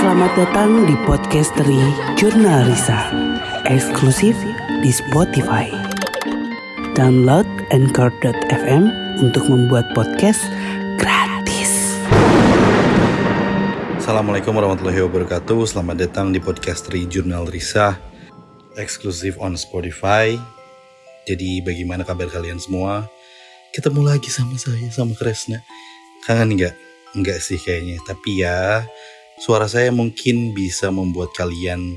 Selamat datang di podcast dari Jurnal Risa, eksklusif di Spotify. Download Anchor.fm untuk membuat podcast gratis. Assalamualaikum warahmatullahi wabarakatuh Selamat datang di podcast dari Jurnal Risa Eksklusif on Spotify Jadi bagaimana kabar kalian semua? Ketemu lagi sama saya, sama Kresna Kangen nggak? Enggak sih kayaknya Tapi ya Suara saya mungkin bisa membuat kalian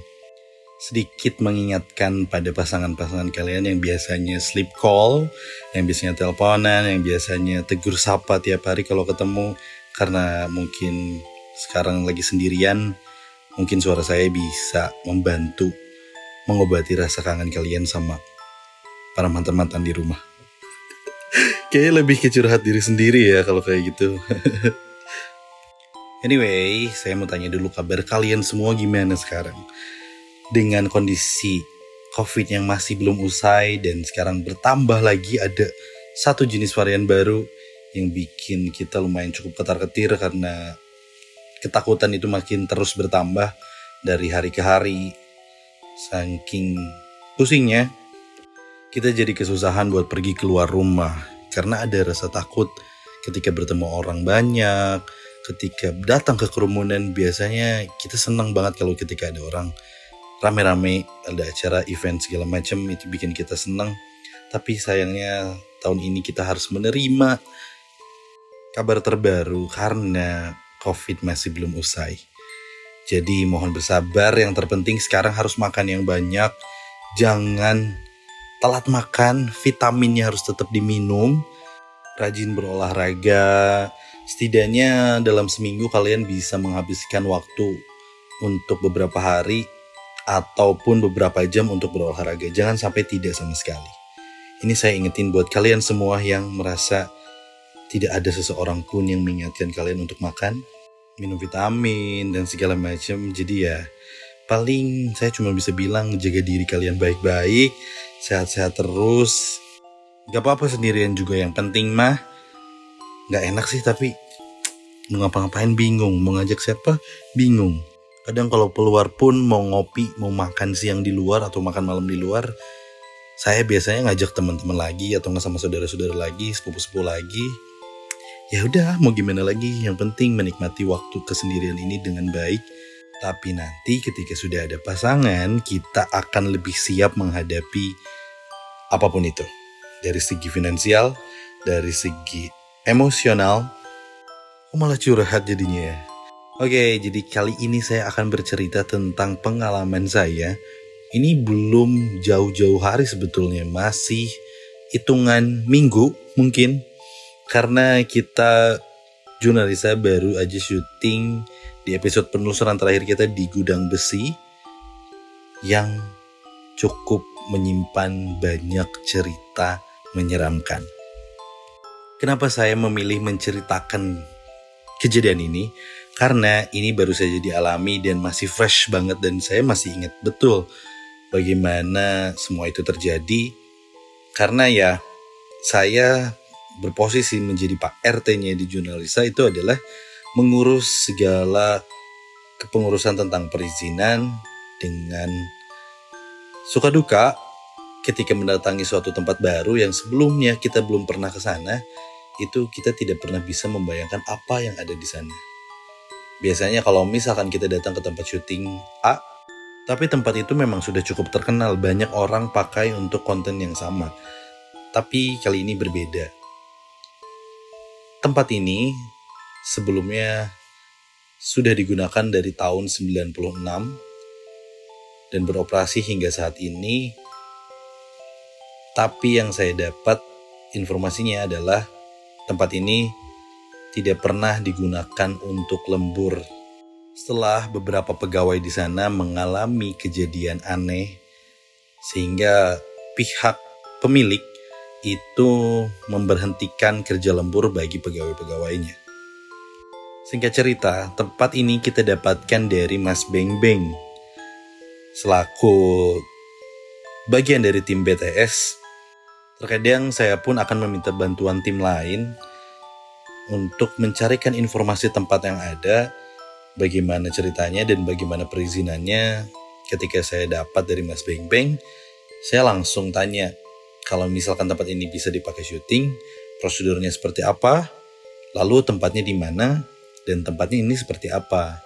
sedikit mengingatkan pada pasangan-pasangan kalian yang biasanya sleep call, yang biasanya teleponan, yang biasanya tegur sapa tiap hari kalau ketemu karena mungkin sekarang lagi sendirian, mungkin suara saya bisa membantu mengobati rasa kangen kalian sama para mantan-mantan di rumah. Kayaknya lebih kecurhat diri sendiri ya kalau kayak gitu. Anyway, saya mau tanya dulu kabar kalian semua gimana sekarang? Dengan kondisi COVID yang masih belum usai dan sekarang bertambah lagi ada satu jenis varian baru yang bikin kita lumayan cukup ketar-ketir karena ketakutan itu makin terus bertambah dari hari ke hari. Saking pusingnya, kita jadi kesusahan buat pergi keluar rumah karena ada rasa takut ketika bertemu orang banyak, ketika datang ke kerumunan biasanya kita senang banget kalau ketika ada orang rame-rame ada acara event segala macam itu bikin kita senang. Tapi sayangnya tahun ini kita harus menerima kabar terbaru karena covid masih belum usai. Jadi mohon bersabar yang terpenting sekarang harus makan yang banyak. Jangan telat makan vitaminnya harus tetap diminum. Rajin berolahraga setidaknya dalam seminggu kalian bisa menghabiskan waktu untuk beberapa hari ataupun beberapa jam untuk berolahraga. Jangan sampai tidak sama sekali. Ini saya ingetin buat kalian semua yang merasa tidak ada seseorang pun yang mengingatkan kalian untuk makan, minum vitamin, dan segala macam. Jadi ya, paling saya cuma bisa bilang jaga diri kalian baik-baik, sehat-sehat terus. Gak apa-apa sendirian juga yang penting mah nggak enak sih tapi mau ngapa-ngapain bingung. Mau ngajak siapa? Bingung. Kadang kalau keluar pun mau ngopi mau makan siang di luar atau makan malam di luar saya biasanya ngajak teman-teman lagi atau nggak sama saudara-saudara lagi sepupu-sepupu lagi. Ya udah mau gimana lagi? Yang penting menikmati waktu kesendirian ini dengan baik. Tapi nanti ketika sudah ada pasangan kita akan lebih siap menghadapi apa pun itu. Dari segi finansial dari segi emosional. Kok malah curhat jadinya ya? Oke, jadi kali ini saya akan bercerita tentang pengalaman saya. Ini belum jauh-jauh hari sebetulnya, masih hitungan minggu mungkin. Karena kita jurnalisa baru aja syuting di episode penelusuran terakhir kita di Gudang Besi yang cukup menyimpan banyak cerita menyeramkan. Kenapa saya memilih menceritakan kejadian ini? Karena ini baru saja dialami dan masih fresh banget dan saya masih ingat betul bagaimana semua itu terjadi. Karena ya saya berposisi menjadi Pak RT-nya di Jurnalisa itu adalah mengurus segala kepengurusan tentang perizinan dengan suka duka ketika mendatangi suatu tempat baru yang sebelumnya kita belum pernah ke sana itu kita tidak pernah bisa membayangkan apa yang ada di sana. Biasanya kalau misalkan kita datang ke tempat syuting A, tapi tempat itu memang sudah cukup terkenal, banyak orang pakai untuk konten yang sama. Tapi kali ini berbeda. Tempat ini sebelumnya sudah digunakan dari tahun 96 dan beroperasi hingga saat ini. Tapi yang saya dapat informasinya adalah Tempat ini tidak pernah digunakan untuk lembur. Setelah beberapa pegawai di sana mengalami kejadian aneh, sehingga pihak pemilik itu memberhentikan kerja lembur bagi pegawai-pegawainya. Singkat cerita, tempat ini kita dapatkan dari Mas Beng Beng. Selaku bagian dari tim BTS, Terkadang saya pun akan meminta bantuan tim lain untuk mencarikan informasi tempat yang ada bagaimana ceritanya dan bagaimana perizinannya. Ketika saya dapat dari Mas Beng Beng, saya langsung tanya, kalau misalkan tempat ini bisa dipakai syuting, prosedurnya seperti apa, lalu tempatnya di mana, dan tempatnya ini seperti apa.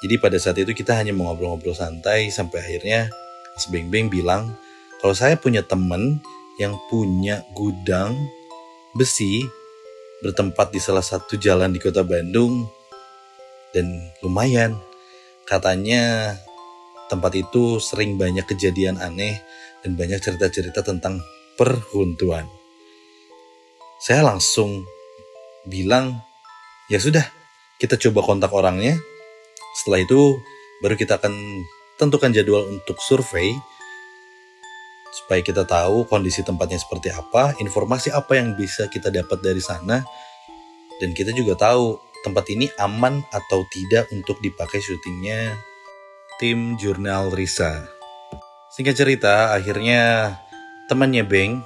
Jadi pada saat itu kita hanya mengobrol-ngobrol santai sampai akhirnya Mas Beng Beng bilang, kalau saya punya temen yang punya gudang besi bertempat di salah satu jalan di kota Bandung dan lumayan katanya tempat itu sering banyak kejadian aneh dan banyak cerita-cerita tentang perhuntuan. Saya langsung bilang, ya sudah, kita coba kontak orangnya. Setelah itu, baru kita akan tentukan jadwal untuk survei supaya kita tahu kondisi tempatnya seperti apa, informasi apa yang bisa kita dapat dari sana, dan kita juga tahu tempat ini aman atau tidak untuk dipakai syutingnya tim jurnal Risa. Singkat cerita, akhirnya temannya Beng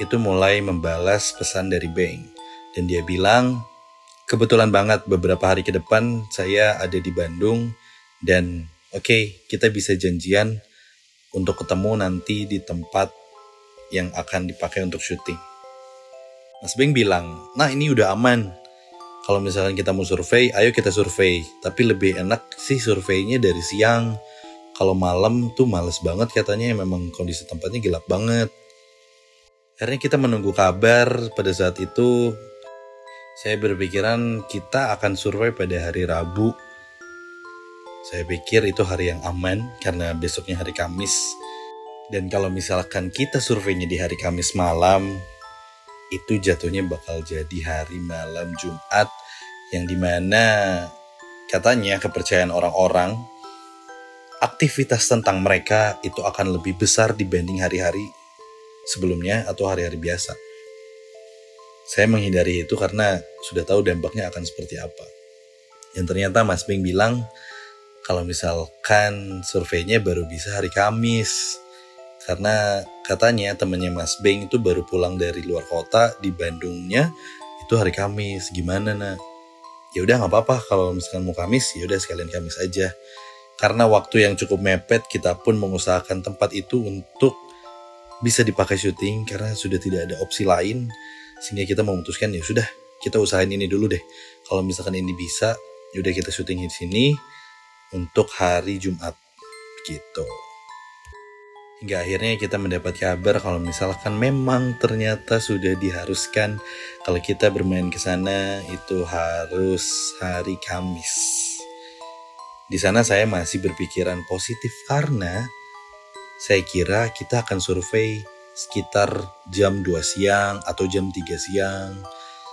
itu mulai membalas pesan dari Beng. Dan dia bilang, kebetulan banget beberapa hari ke depan saya ada di Bandung dan oke okay, kita bisa janjian untuk ketemu nanti di tempat yang akan dipakai untuk syuting. Mas Beng bilang, nah ini udah aman, kalau misalkan kita mau survei, ayo kita survei. Tapi lebih enak sih surveinya dari siang. Kalau malam tuh males banget katanya memang kondisi tempatnya gelap banget. Akhirnya kita menunggu kabar pada saat itu. Saya berpikiran kita akan survei pada hari Rabu. Saya pikir itu hari yang aman karena besoknya hari Kamis. Dan kalau misalkan kita surveinya di hari Kamis malam, itu jatuhnya bakal jadi hari malam Jumat yang di mana katanya kepercayaan orang-orang aktivitas tentang mereka itu akan lebih besar dibanding hari-hari sebelumnya atau hari-hari biasa. Saya menghindari itu karena sudah tahu dampaknya akan seperti apa. Yang ternyata Mas Bing bilang kalau misalkan surveinya baru bisa hari Kamis. Karena katanya temannya Mas Beng itu baru pulang dari luar kota di Bandungnya itu hari Kamis. Gimana nak? Ya udah nggak apa-apa kalau misalkan mau Kamis ya udah sekalian Kamis aja. Karena waktu yang cukup mepet kita pun mengusahakan tempat itu untuk bisa dipakai syuting karena sudah tidak ada opsi lain sehingga kita memutuskan ya sudah kita usahain ini dulu deh. Kalau misalkan ini bisa, ya udah kita syuting di sini untuk hari Jumat gitu. Hingga akhirnya kita mendapat kabar kalau misalkan memang ternyata sudah diharuskan kalau kita bermain ke sana itu harus hari Kamis. Di sana saya masih berpikiran positif karena saya kira kita akan survei sekitar jam 2 siang atau jam 3 siang.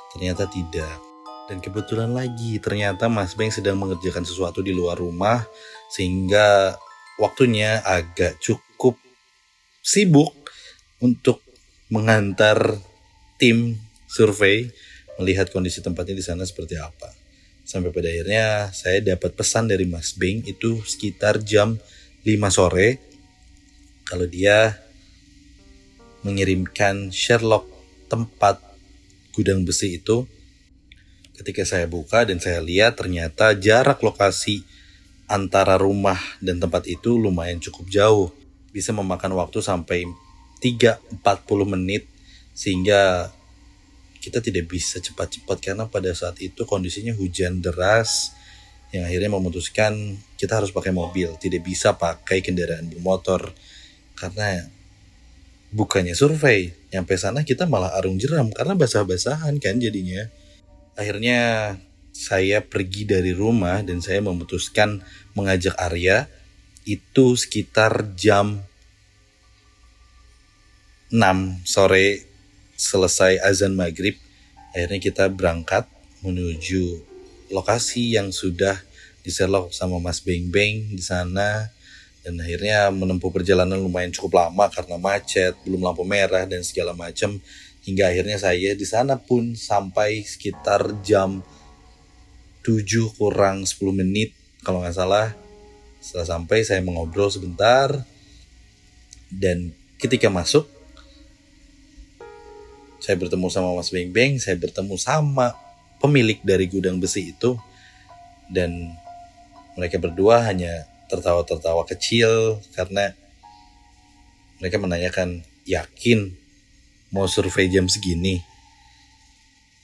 Ternyata tidak. Dan kebetulan lagi ternyata Mas Beng sedang mengerjakan sesuatu di luar rumah sehingga waktunya agak cukup sibuk untuk mengantar tim survei melihat kondisi tempatnya di sana seperti apa. Sampai pada akhirnya saya dapat pesan dari Mas Bing itu sekitar jam 5 sore kalau dia mengirimkan Sherlock tempat gudang besi itu ketika saya buka dan saya lihat ternyata jarak lokasi antara rumah dan tempat itu lumayan cukup jauh. Bisa memakan waktu sampai 3-40 menit sehingga kita tidak bisa cepat-cepat karena pada saat itu kondisinya hujan deras yang akhirnya memutuskan kita harus pakai mobil tidak bisa pakai kendaraan bermotor karena bukannya survei. Nyampe sana kita malah arung jeram karena basah-basahan kan jadinya akhirnya saya pergi dari rumah dan saya memutuskan mengajak Arya itu sekitar jam 6 sore selesai azan maghrib. Akhirnya kita berangkat menuju lokasi yang sudah diselok sama Mas Beng Beng di sana. Dan akhirnya menempuh perjalanan lumayan cukup lama karena macet, belum lampu merah dan segala macam hingga akhirnya saya di sana pun sampai sekitar jam 7 kurang 10 menit kalau nggak salah. Setelah sampai saya mengobrol sebentar. Dan ketika masuk saya bertemu sama Mas Beng Beng, saya bertemu sama pemilik dari gudang besi itu. Dan Mereka berdua hanya tertawa-tertawa kecil karena mereka menanyakan yakin mau survei jam segini.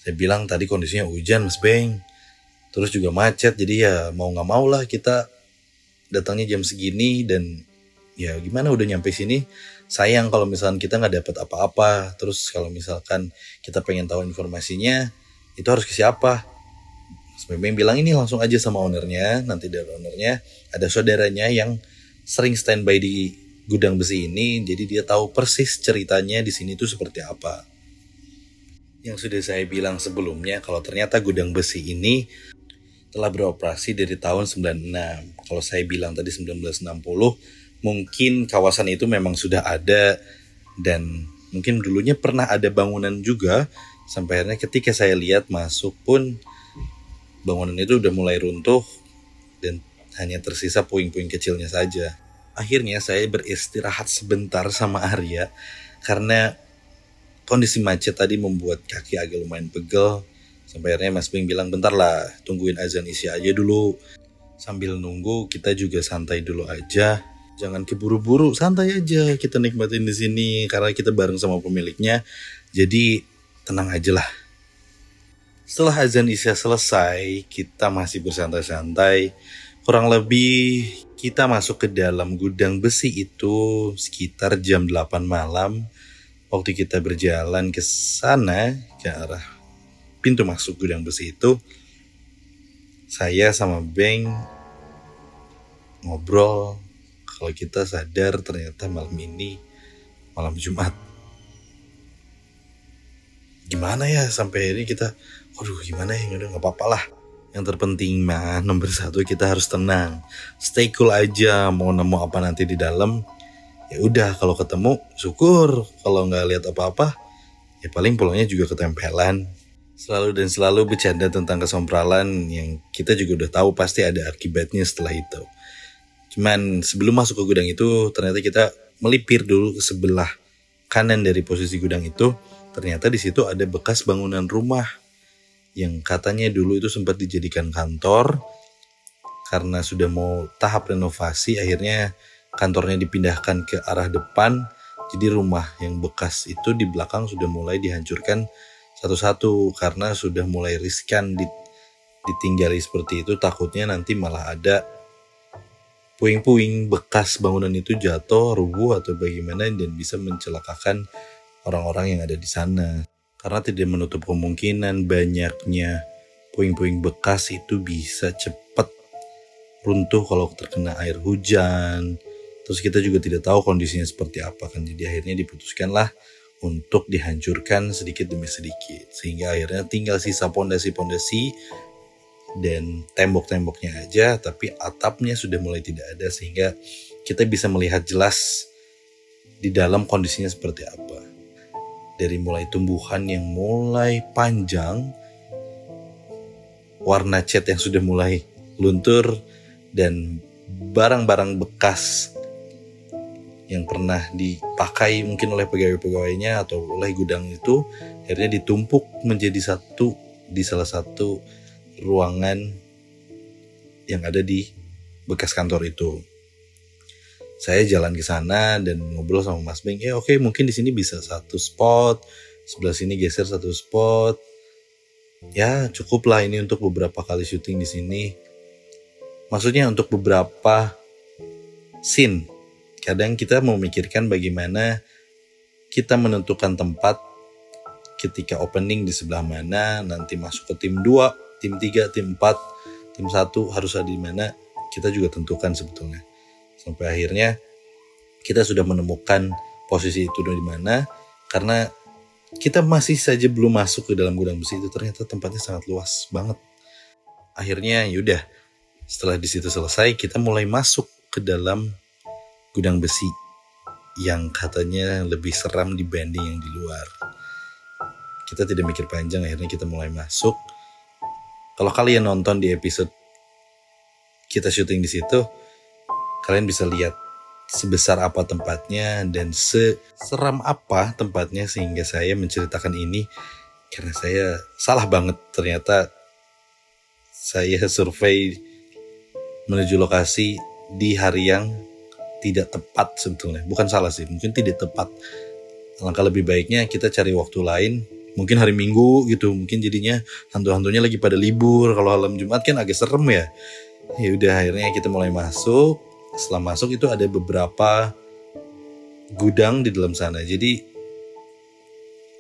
Saya bilang tadi kondisinya hujan mas Beng. Terus juga macet jadi ya mau nggak mau lah kita datangnya jam segini dan ya gimana udah nyampe sini sayang kalau misalkan kita nggak dapat apa-apa terus kalau misalkan kita pengen tahu informasinya itu harus ke siapa Mas Beng bilang ini langsung aja sama ownernya nanti dari ownernya ada saudaranya yang sering standby di gudang besi ini jadi dia tahu persis ceritanya di sini tuh seperti apa. Yang sudah saya bilang sebelumnya kalau ternyata gudang besi ini telah beroperasi dari tahun 96 kalau saya bilang tadi 1960 mungkin kawasan itu memang sudah ada dan mungkin dulunya pernah ada bangunan juga. Sampai akhirnya ketika saya lihat masuk pun bangunan itu udah mulai runtuh dan hanya tersisa puing-puing kecilnya saja. Akhirnya saya beristirahat sebentar sama Arya karena kondisi macet tadi membuat kaki agak lumayan pegel. Sampai akhirnya Mas Bing bilang bentar lah tungguin azan isya aja dulu. Sambil nunggu kita juga santai dulu aja. Jangan keburu-buru santai aja. Kita nikmatin di sini karena kita bareng sama pemiliknya. Jadi tenang aja lah. Setelah azan isya selesai kita masih bersantai-santai. Kurang lebih kita masuk ke dalam gudang besi itu sekitar jam 8 malam waktu kita berjalan ke sana ke arah pintu masuk gudang besi itu saya sama Beng ngobrol kalau kita sadar ternyata malam ini malam Jumat. Gimana ya sampai ini kita, waduh gimana ya udah nggak apa-apa lah. Yang terpenting mah nomor satu kita harus tenang, stay cool aja. Mau nemu apa nanti di dalam, ya udah kalau ketemu syukur. Kalau nggak lihat apa-apa, ya paling pulangnya juga ketempelan. Selalu dan selalu bercanda tentang kesompralan yang kita juga udah tahu pasti ada akibatnya setelah itu. Cuman sebelum masuk ke gudang itu ternyata kita melipir dulu ke sebelah kanan dari posisi gudang itu. Ternyata di situ ada bekas bangunan rumah yang katanya dulu itu sempat dijadikan kantor karena sudah mau tahap renovasi akhirnya kantornya dipindahkan ke arah depan jadi rumah yang bekas itu di belakang sudah mulai dihancurkan satu-satu karena sudah mulai riskan ditinggali seperti itu takutnya nanti malah ada puing-puing bekas bangunan itu jatuh, rubuh atau bagaimana dan bisa mencelakakan orang-orang yang ada di sana. Karena tidak menutup kemungkinan banyaknya puing-puing bekas itu bisa cepat runtuh kalau terkena air hujan. Terus kita juga tidak tahu kondisinya seperti apa kan. Jadi akhirnya diputuskanlah untuk dihancurkan sedikit demi sedikit. Sehingga akhirnya tinggal sisa pondasi-pondasi dan tembok-temboknya aja tapi atapnya sudah mulai tidak ada sehingga kita bisa melihat jelas di dalam kondisinya seperti apa dari mulai tumbuhan yang mulai panjang warna cat yang sudah mulai luntur dan barang-barang bekas yang pernah dipakai mungkin oleh pegawai-pegawainya atau oleh gudang itu akhirnya ditumpuk menjadi satu di salah satu ruangan yang ada di bekas kantor itu. Saya jalan ke sana dan ngobrol sama Mas Beng. Eh oke okay, mungkin di sini bisa satu spot, sebelah sini geser satu spot. Ya cukup lah ini untuk beberapa kali syuting di sini. Maksudnya untuk beberapa scene. Kadang kita memikirkan bagaimana kita menentukan tempat ketika opening di sebelah mana, nanti masuk ke tim 2 tim 3, tim 4, tim 1 harus ada di mana kita juga tentukan sebetulnya. Sampai akhirnya kita sudah menemukan posisi itu di mana karena kita masih saja belum masuk ke dalam gudang besi itu ternyata tempatnya sangat luas banget. Akhirnya yaudah setelah di situ selesai kita mulai masuk ke dalam gudang besi yang katanya lebih seram dibanding yang di luar. Kita tidak mikir panjang akhirnya kita mulai masuk kalau kalian nonton di episode kita syuting di situ, kalian bisa lihat sebesar apa tempatnya dan seseram apa tempatnya sehingga saya menceritakan ini karena saya salah banget ternyata saya survei menuju lokasi di hari yang tidak tepat sebetulnya. Bukan salah sih, mungkin tidak tepat. Langkah lebih baiknya kita cari waktu lain. Mungkin hari Minggu gitu, mungkin jadinya hantu-hantunya lagi pada libur. Kalau malam Jumat kan agak serem ya. Ya udah akhirnya kita mulai masuk. Setelah masuk itu ada beberapa gudang di dalam sana. Jadi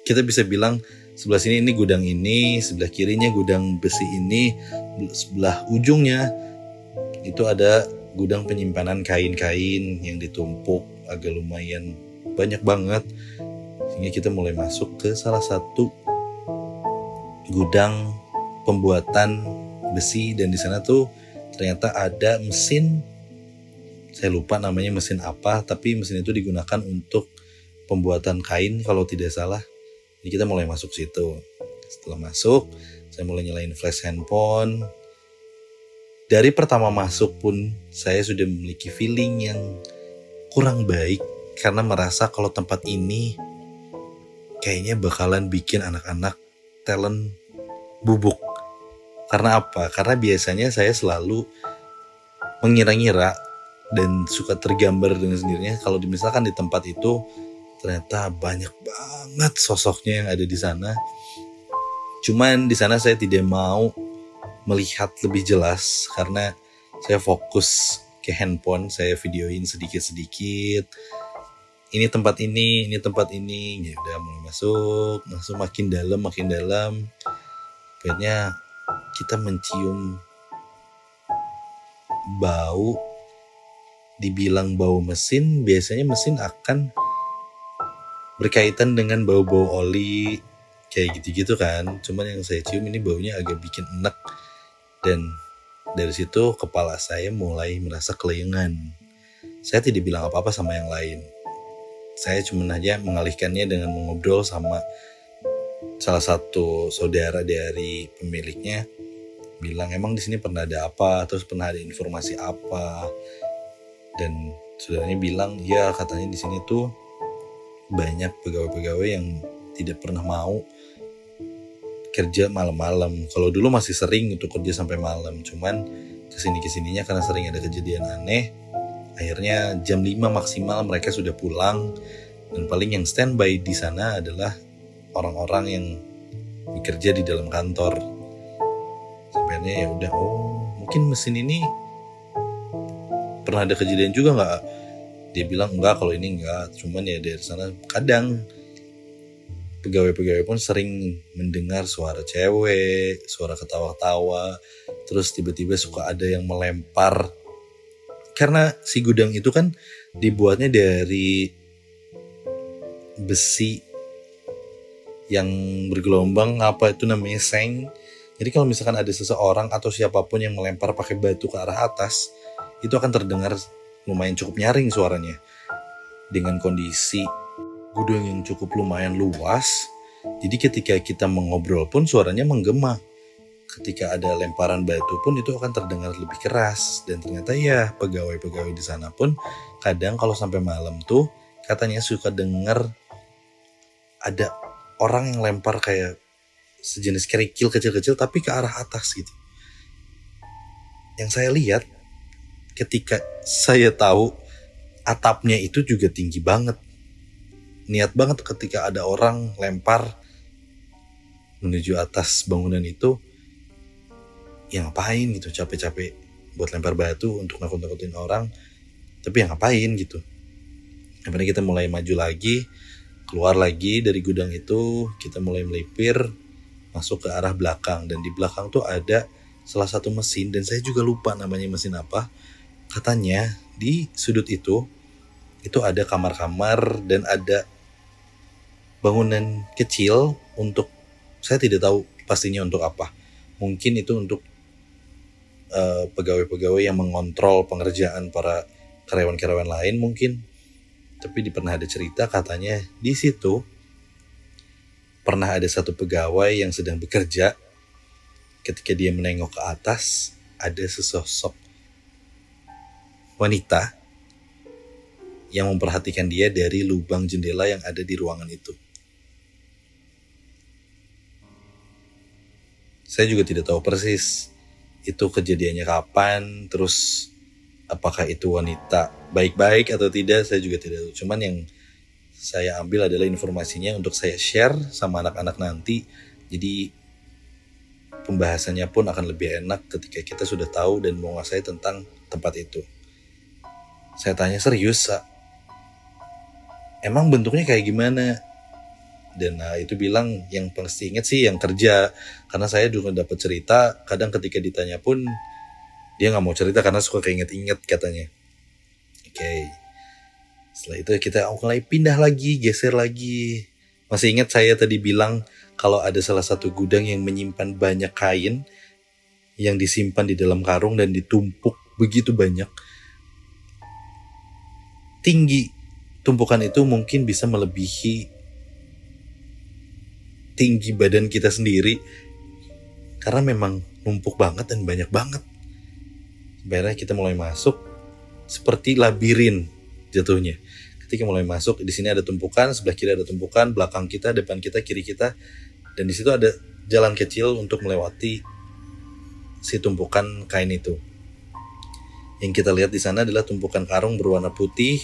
kita bisa bilang sebelah sini ini gudang ini, sebelah kirinya gudang besi ini, sebelah ujungnya itu ada gudang penyimpanan kain-kain yang ditumpuk agak lumayan banyak banget sehingga kita mulai masuk ke salah satu gudang pembuatan besi dan di sana tuh ternyata ada mesin saya lupa namanya mesin apa tapi mesin itu digunakan untuk pembuatan kain kalau tidak salah jadi kita mulai masuk situ. Setelah masuk, saya mulai nyalain flash handphone. Dari pertama masuk pun saya sudah memiliki feeling yang kurang baik karena merasa kalau tempat ini kayaknya bakalan bikin anak-anak talent bubuk. Karena apa? Karena biasanya saya selalu mengira-ngira dan suka tergambar dengan sendirinya kalau misalkan di tempat itu ternyata banyak banget sosoknya yang ada di sana. Cuman di sana saya tidak mau melihat lebih jelas karena saya fokus ke handphone, saya videoin sedikit-sedikit. Ini tempat ini, ini tempat ini, ya udah mulai masuk, langsung makin dalam, makin dalam. Akhirnya kita mencium bau dibilang bau mesin biasanya mesin akan berkaitan dengan bau-bau oli kayak gitu-gitu kan. Cuman yang saya cium ini baunya agak bikin enak dan dari situ kepala saya mulai merasa kelayangan. Saya tidak bilang apa-apa sama yang lain. Saya cuma aja mengalihkannya dengan mengobrol sama salah satu saudara dari pemiliknya bilang emang di sini pernah ada apa terus pernah ada informasi apa dan saudaranya bilang ya katanya di sini tuh banyak pegawai-pegawai yang tidak pernah mau kerja malam-malam. Kalau dulu masih sering untuk kerja sampai malam, cuman ke sini ke sininya karena sering ada kejadian aneh, akhirnya jam 5 maksimal mereka sudah pulang dan paling yang standby di sana adalah orang-orang yang bekerja di dalam kantor. Sampainya ya udah, oh mungkin mesin ini pernah ada kejadian juga nggak? Dia bilang enggak kalau ini enggak. Cuman ya dari sana kadang pegawai-pegawai pun sering mendengar suara cewek suara ketawa-tawa terus tiba-tiba suka ada yang melempar. Karena si gudang itu kan dibuatnya dari besi yang bergelombang apa itu namanya seng. Jadi kalau misalkan ada seseorang atau siapa pun yang melempar pakai batu ke arah atas itu akan terdengar lumayan cukup nyaring suaranya. Dengan kondisi gudang yang cukup lumayan luas, jadi ketika kita mengobrol pun suaranya menggema. Ketika ada lemparan batu pun itu akan terdengar lebih keras. Dan ternyata ya pegawai-pegawai di sana pun kadang kalau sampai malam tuh katanya suka dengar ada orang yang lempar kayak sejenis kerikil kecil-kecil tapi ke arah atas gitu. Yang saya lihat ketika saya tahu atapnya itu juga tinggi banget. Niat banget ketika ada orang lempar menuju atas bangunan itu, ya ngapain gitu capek-capek buat lempar batu untuk nakut-nakutin orang, tapi ya ngapain gitu. Akhirnya kita mulai maju lagi, keluar lagi dari gudang itu, kita mulai melipir masuk ke arah belakang dan di belakang tuh ada salah satu mesin dan saya juga lupa namanya mesin apa katanya di sudut itu itu ada kamar-kamar dan ada bangunan kecil untuk saya tidak tahu pastinya untuk apa. Mungkin itu untuk pegawai pegawai-pegawai yang mengontrol pengerjaan para karyawan-karyawan lain mungkin. Tapi di pernah ada cerita katanya di situ pernah ada satu pegawai yang sedang bekerja ketika dia menengok ke atas ada sesosok wanita yang memperhatikan dia dari lubang jendela yang ada di ruangan itu. Saya juga tidak tahu persis itu kejadiannya kapan, terus apakah itu wanita baik-baik atau tidak, saya juga tidak tahu. Cuman yang saya ambil adalah informasinya untuk saya share sama anak-anak nanti. Jadi pembahasannya pun akan lebih enak ketika kita sudah tahu dan menguasai tentang tempat itu. Saya tanya serius, Sa? emang bentuknya kayak gimana? dan nah, itu bilang yang pasti inget sih yang kerja karena saya dulu dapat cerita kadang ketika ditanya pun dia nggak mau cerita karena suka keinget-inget katanya oke okay. setelah itu kita mulai pindah lagi geser lagi masih ingat saya tadi bilang kalau ada salah satu gudang yang menyimpan banyak kain yang disimpan di dalam karung dan ditumpuk begitu banyak tinggi tumpukan itu mungkin bisa melebihi tinggi badan kita sendiri karena memang numpuk banget dan banyak banget. Sebenarnya kita mulai masuk seperti labirin jatuhnya. Ketika mulai masuk di sini ada tumpukan, sebelah kiri ada tumpukan, belakang kita, depan kita, kiri kita, dan di situ ada jalan kecil untuk melewati si tumpukan kain itu. Yang kita lihat di sana adalah tumpukan karung berwarna putih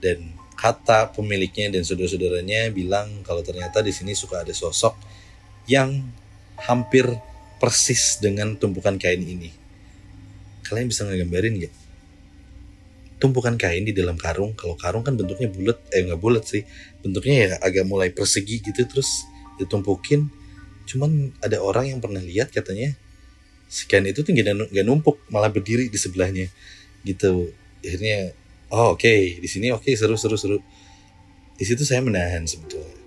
dan kata pemiliknya dan saudara-saudaranya bilang kalau ternyata di sini suka ada sosok yang hampir persis dengan tumpukan kain ini. Kalian bisa ngegambarin gak? Tumpukan kain di dalam karung, kalau karung kan bentuknya bulat, eh nggak bulat sih, bentuknya ya agak mulai persegi gitu terus ditumpukin. Cuman ada orang yang pernah lihat katanya sekian itu tuh nggak numpuk, malah berdiri di sebelahnya. Gitu. Akhirnya oh oke okay. di sini oke okay, seru seru seru. Di situ saya menahan sebetulnya.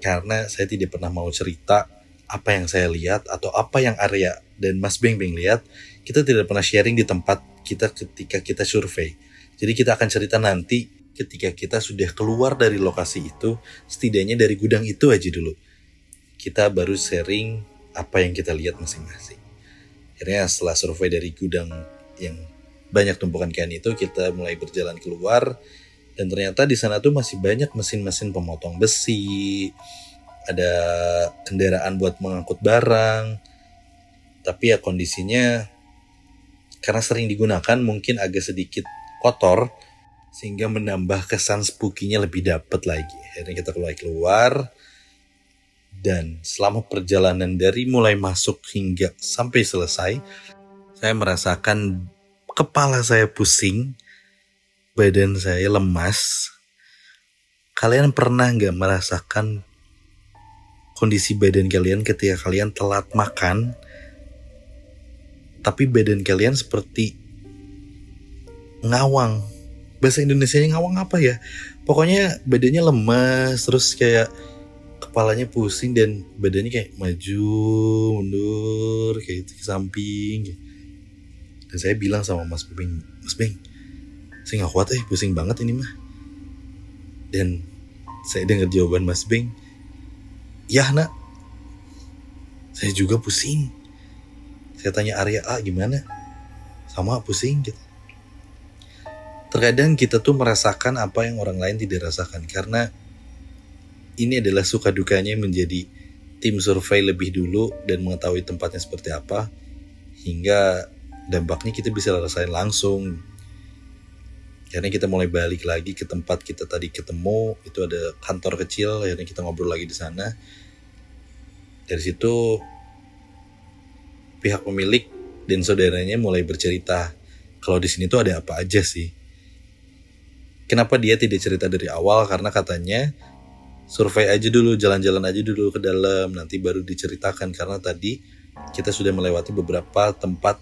Karena saya tidak pernah mau cerita apa yang saya lihat atau apa yang Arya dan Mas Beng Beng lihat. Kita tidak pernah sharing di tempat kita ketika kita survei. Jadi kita akan cerita nanti ketika kita sudah keluar dari lokasi itu setidaknya dari gudang itu aja dulu. Kita baru sharing apa yang kita lihat masing-masing akhirnya setelah survei dari gudang yang banyak tumpukan kain itu kita mulai berjalan keluar dan ternyata di sana tuh masih banyak mesin-mesin pemotong besi, ada kendaraan buat mengangkut barang. Tapi ya kondisinya karena sering digunakan mungkin agak sedikit kotor sehingga menambah kesan spooky-nya lebih dapet lagi. Akhirnya kita keluar keluar dan selama perjalanan dari mulai masuk hingga sampai selesai saya merasakan kepala saya pusing, badan saya lemas. Kalian pernah nggak merasakan kondisi badan kalian ketika kalian telat makan, tapi badan kalian seperti ngawang. Bahasa Indonesia ngawang apa ya? Pokoknya badannya lemas, terus kayak kepalanya pusing dan badannya kayak maju mundur kayak gitu, ke samping dan saya bilang sama Mas Beng, Mas Beng, saya nggak kuat eh, pusing banget ini mah. Dan saya dengar jawaban Mas Beng, ya nak, saya juga pusing. Saya tanya Arya, ah gimana? Sama pusing gitu. Terkadang kita tuh merasakan apa yang orang lain tidak rasakan karena ini adalah suka dukanya menjadi tim survei lebih dulu dan mengetahui tempatnya seperti apa hingga dampaknya kita bisa rasain langsung. Akhirnya kita mulai balik lagi ke tempat kita tadi ketemu itu ada kantor kecil akhirnya kita ngobrol lagi di sana. Dari situ pihak pemilik dan saudaranya mulai bercerita kalau di sini tuh ada apa aja sih? Kenapa dia tidak cerita dari awal? Karena katanya survei aja dulu jalan-jalan aja dulu ke dalam nanti baru diceritakan karena tadi kita sudah melewati beberapa tempat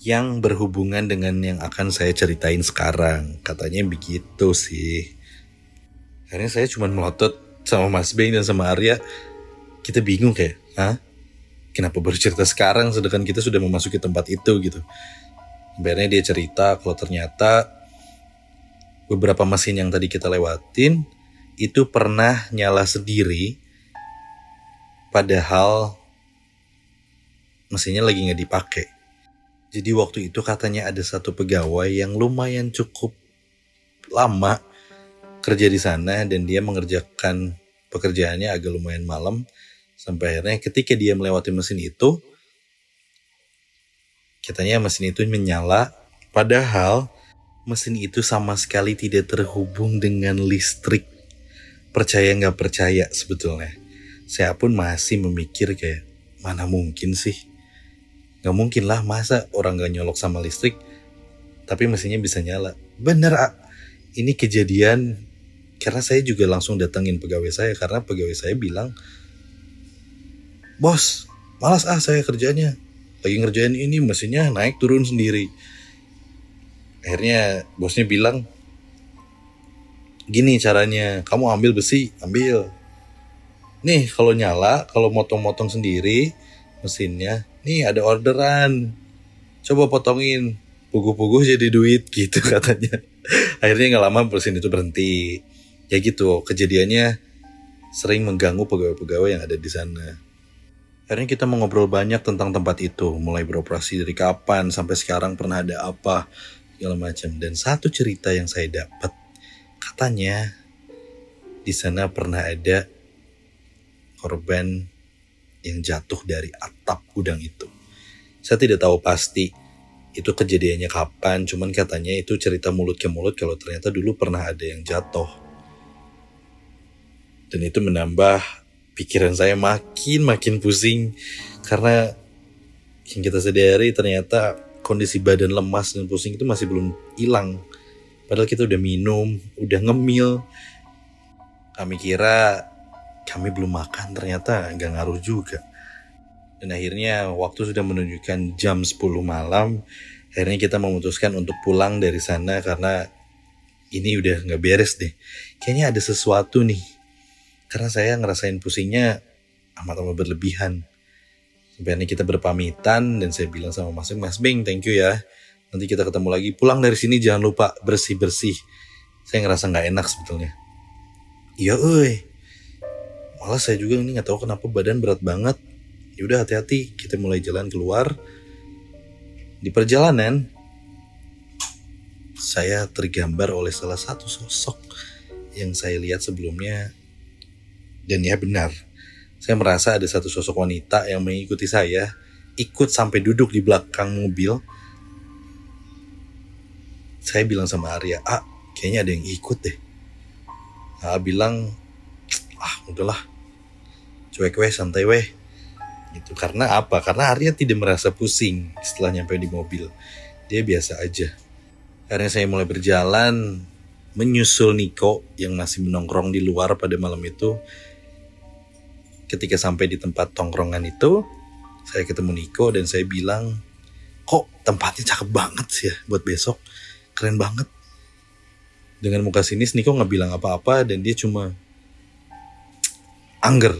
yang berhubungan dengan yang akan saya ceritain sekarang. Katanya begitu sih. Akhirnya saya cuma melotot sama Mas Beng dan sama Arya. Kita bingung kayak, Hah? Kenapa baru cerita sekarang sedangkan kita sudah memasuki tempat itu gitu. Akhirnya dia cerita kalau ternyata beberapa mesin yang tadi kita lewatin itu pernah nyala sendiri padahal mesinnya lagi nggak dipakai jadi waktu itu katanya ada satu pegawai yang lumayan cukup lama kerja di sana dan dia mengerjakan pekerjaannya agak lumayan malam sampai akhirnya ketika dia melewati mesin itu Katanya mesin itu menyala, padahal mesin itu sama sekali tidak terhubung dengan listrik. Percaya nggak percaya sebetulnya. Saya pun masih memikir kayak, mana mungkin sih? Nggak mungkin lah masa orang nggak nyolok sama listrik, tapi mesinnya bisa nyala. Bener, ah. ini kejadian karena saya juga langsung datengin pegawai saya karena pegawai saya bilang, bos, malas ah saya kerjanya. Lagi ngerjain ini mesinnya naik turun sendiri. Akhirnya bosnya bilang, gini caranya, kamu ambil besi, ambil. Nih kalau nyala, kalau motong-motong sendiri mesinnya, nih ada orderan. Coba potongin, puguh-puguh jadi duit gitu katanya. Akhirnya nggak lama mesin itu berhenti. Ya gitu, kejadiannya sering mengganggu pegawai-pegawai yang ada di sana. Akhirnya kita mengobrol banyak tentang tempat itu, mulai beroperasi dari kapan sampai sekarang pernah ada apa, segala macam. Dan satu cerita yang saya dapat, katanya di sana pernah ada korban yang jatuh dari atap gudang itu. Saya tidak tahu pasti itu kejadiannya kapan, cuman katanya itu cerita mulut ke mulut kalau ternyata dulu pernah ada yang jatuh. Dan itu menambah pikiran saya makin makin pusing karena yang kita sadari ternyata kondisi badan lemas dan pusing itu masih belum hilang. Padahal kita udah minum, udah ngemil. Kami kira kami belum makan, ternyata nggak ngaruh juga. Dan akhirnya waktu sudah menunjukkan jam 10 malam, akhirnya kita memutuskan untuk pulang dari sana karena ini udah nggak beres deh. Kayaknya ada sesuatu nih karena saya ngerasain pusingnya amat-amat berlebihan. Sampai kita berpamitan dan saya bilang sama Mas Bing, Mas Bing thank you ya. Nanti kita ketemu lagi. Pulang dari sini jangan lupa bersih-bersih. Saya ngerasa nggak enak sebetulnya. Iya, oi. Malah saya juga ini nggak tahu kenapa badan berat banget. Ya udah hati-hati. Kita mulai jalan keluar. Di perjalanan, saya tergambar oleh salah satu sosok yang saya lihat sebelumnya dan ya benar, saya merasa ada satu sosok wanita yang mengikuti saya, ikut sampai duduk di belakang mobil. Saya bilang sama Arya, ah kayaknya ada yang ikut deh. Ah bilang, ah udahlah, cuek weh, santai weh. Gitu. Karena apa? Karena Arya tidak merasa pusing setelah nyampe di mobil. Dia biasa aja. Karena saya mulai berjalan, menyusul Niko yang masih menongkrong di luar pada malam itu ketika sampai di tempat tongkrongan itu saya ketemu Niko dan saya bilang kok tempatnya cakep banget sih ya buat besok keren banget. Dengan muka sinis Niko nggak bilang apa-apa dan dia cuma angger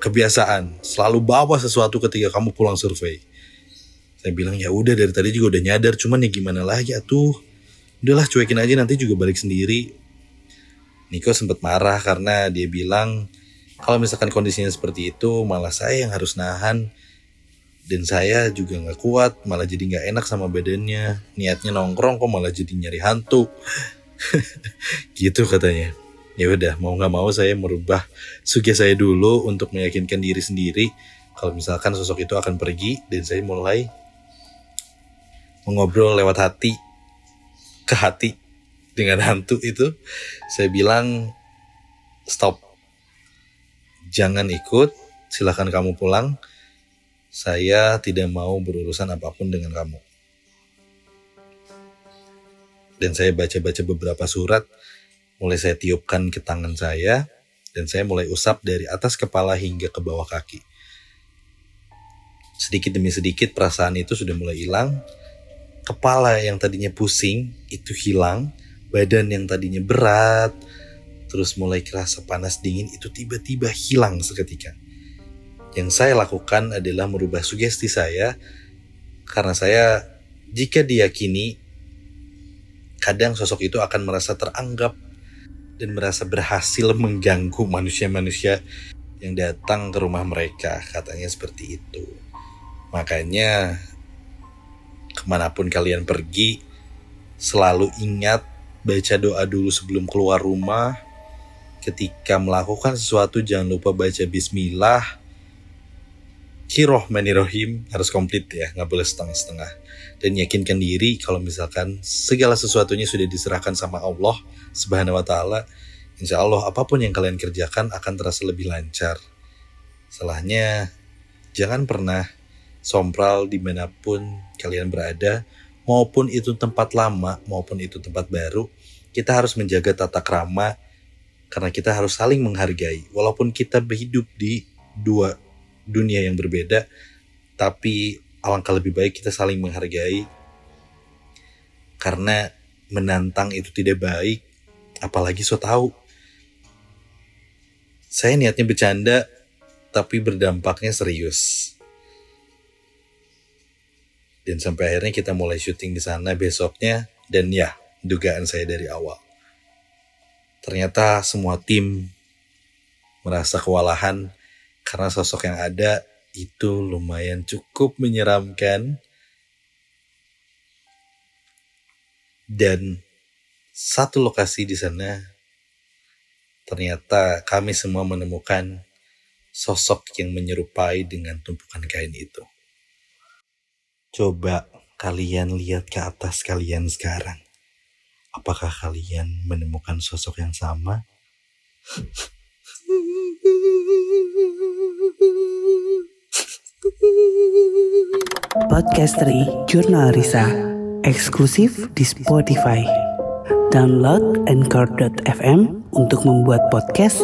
kebiasaan selalu bawa sesuatu ketika kamu pulang survei. Saya bilang ya udah dari tadi juga udah nyadar cuman ya gimana lagi atuh. Udahlah cuekin aja nanti juga balik sendiri. Niko sempat marah karena dia bilang kalau misalkan kondisinya seperti itu, malah saya yang harus nahan. Dan saya juga nggak kuat, malah jadi nggak enak sama badannya. Niatnya nongkrong kok malah jadi nyari hantu. gitu katanya. Ya udah, mau nggak mau saya merubah sugi saya dulu untuk meyakinkan diri sendiri kalau misalkan sosok itu akan pergi dan saya mulai mengobrol lewat hati ke hati dengan hantu itu. Saya bilang stop jangan ikut, silahkan kamu pulang. Saya tidak mau berurusan apa pun dengan kamu. Dan saya baca-baca beberapa surat, mulai saya tiupkan ke tangan saya, dan saya mulai usap dari atas kepala hingga ke bawah kaki. Sedikit demi sedikit perasaan itu sudah mulai hilang. Kepala yang tadinya pusing itu hilang, badan yang tadinya berat, terus mulai kerasa panas dingin itu tiba-tiba hilang seketika. Yang saya lakukan adalah merubah sugesti saya karena saya jika diyakini kadang sosok itu akan merasa teranggap dan merasa berhasil mengganggu manusia-manusia yang datang ke rumah mereka. Katanya seperti itu. Makanya ke mana pun kalian pergi selalu ingat baca doa dulu sebelum keluar rumah. Ketika melakukan sesuatu jangan lupa baca bismillah. Bismillahirrohmanirrohim harus komplit ya, nggak boleh setengah-setengah. Dan yakinkan diri kalau misalkan segala sesuatunya sudah diserahkan sama Allah Subhanahu Wa Taala, Insya Allah apa pun yang kalian kerjakan akan terasa lebih lancar. Salahnya jangan pernah sompral di mana pun kalian berada, maupun itu tempat lama maupun itu tempat baru, kita harus menjaga tata krama karena kita harus saling menghargai. Walaupun kita berhidup di dua dunia yang berbeda, tapi alangkah lebih baik kita saling menghargai karena menantang itu tidak baik, apalagi so tahu. Saya niatnya bercanda, tapi berdampaknya serius. Dan sampai akhirnya kita mulai syuting di sana besoknya, dan ya, dugaan saya dari awal. Ternyata semua tim merasa kewalahan karena sosok yang ada itu lumayan cukup menyeramkan. Dan satu lokasi di sana ternyata kami semua menemukan sosok yang menyerupai dengan tumpukan kain itu. Coba kalian lihat ke atas kalian sekarang. Apakah kalian menemukan sosok yang sama? Podcasteri Jurnal Risa eksklusif di Spotify. Download Anchor.fm untuk membuat podcast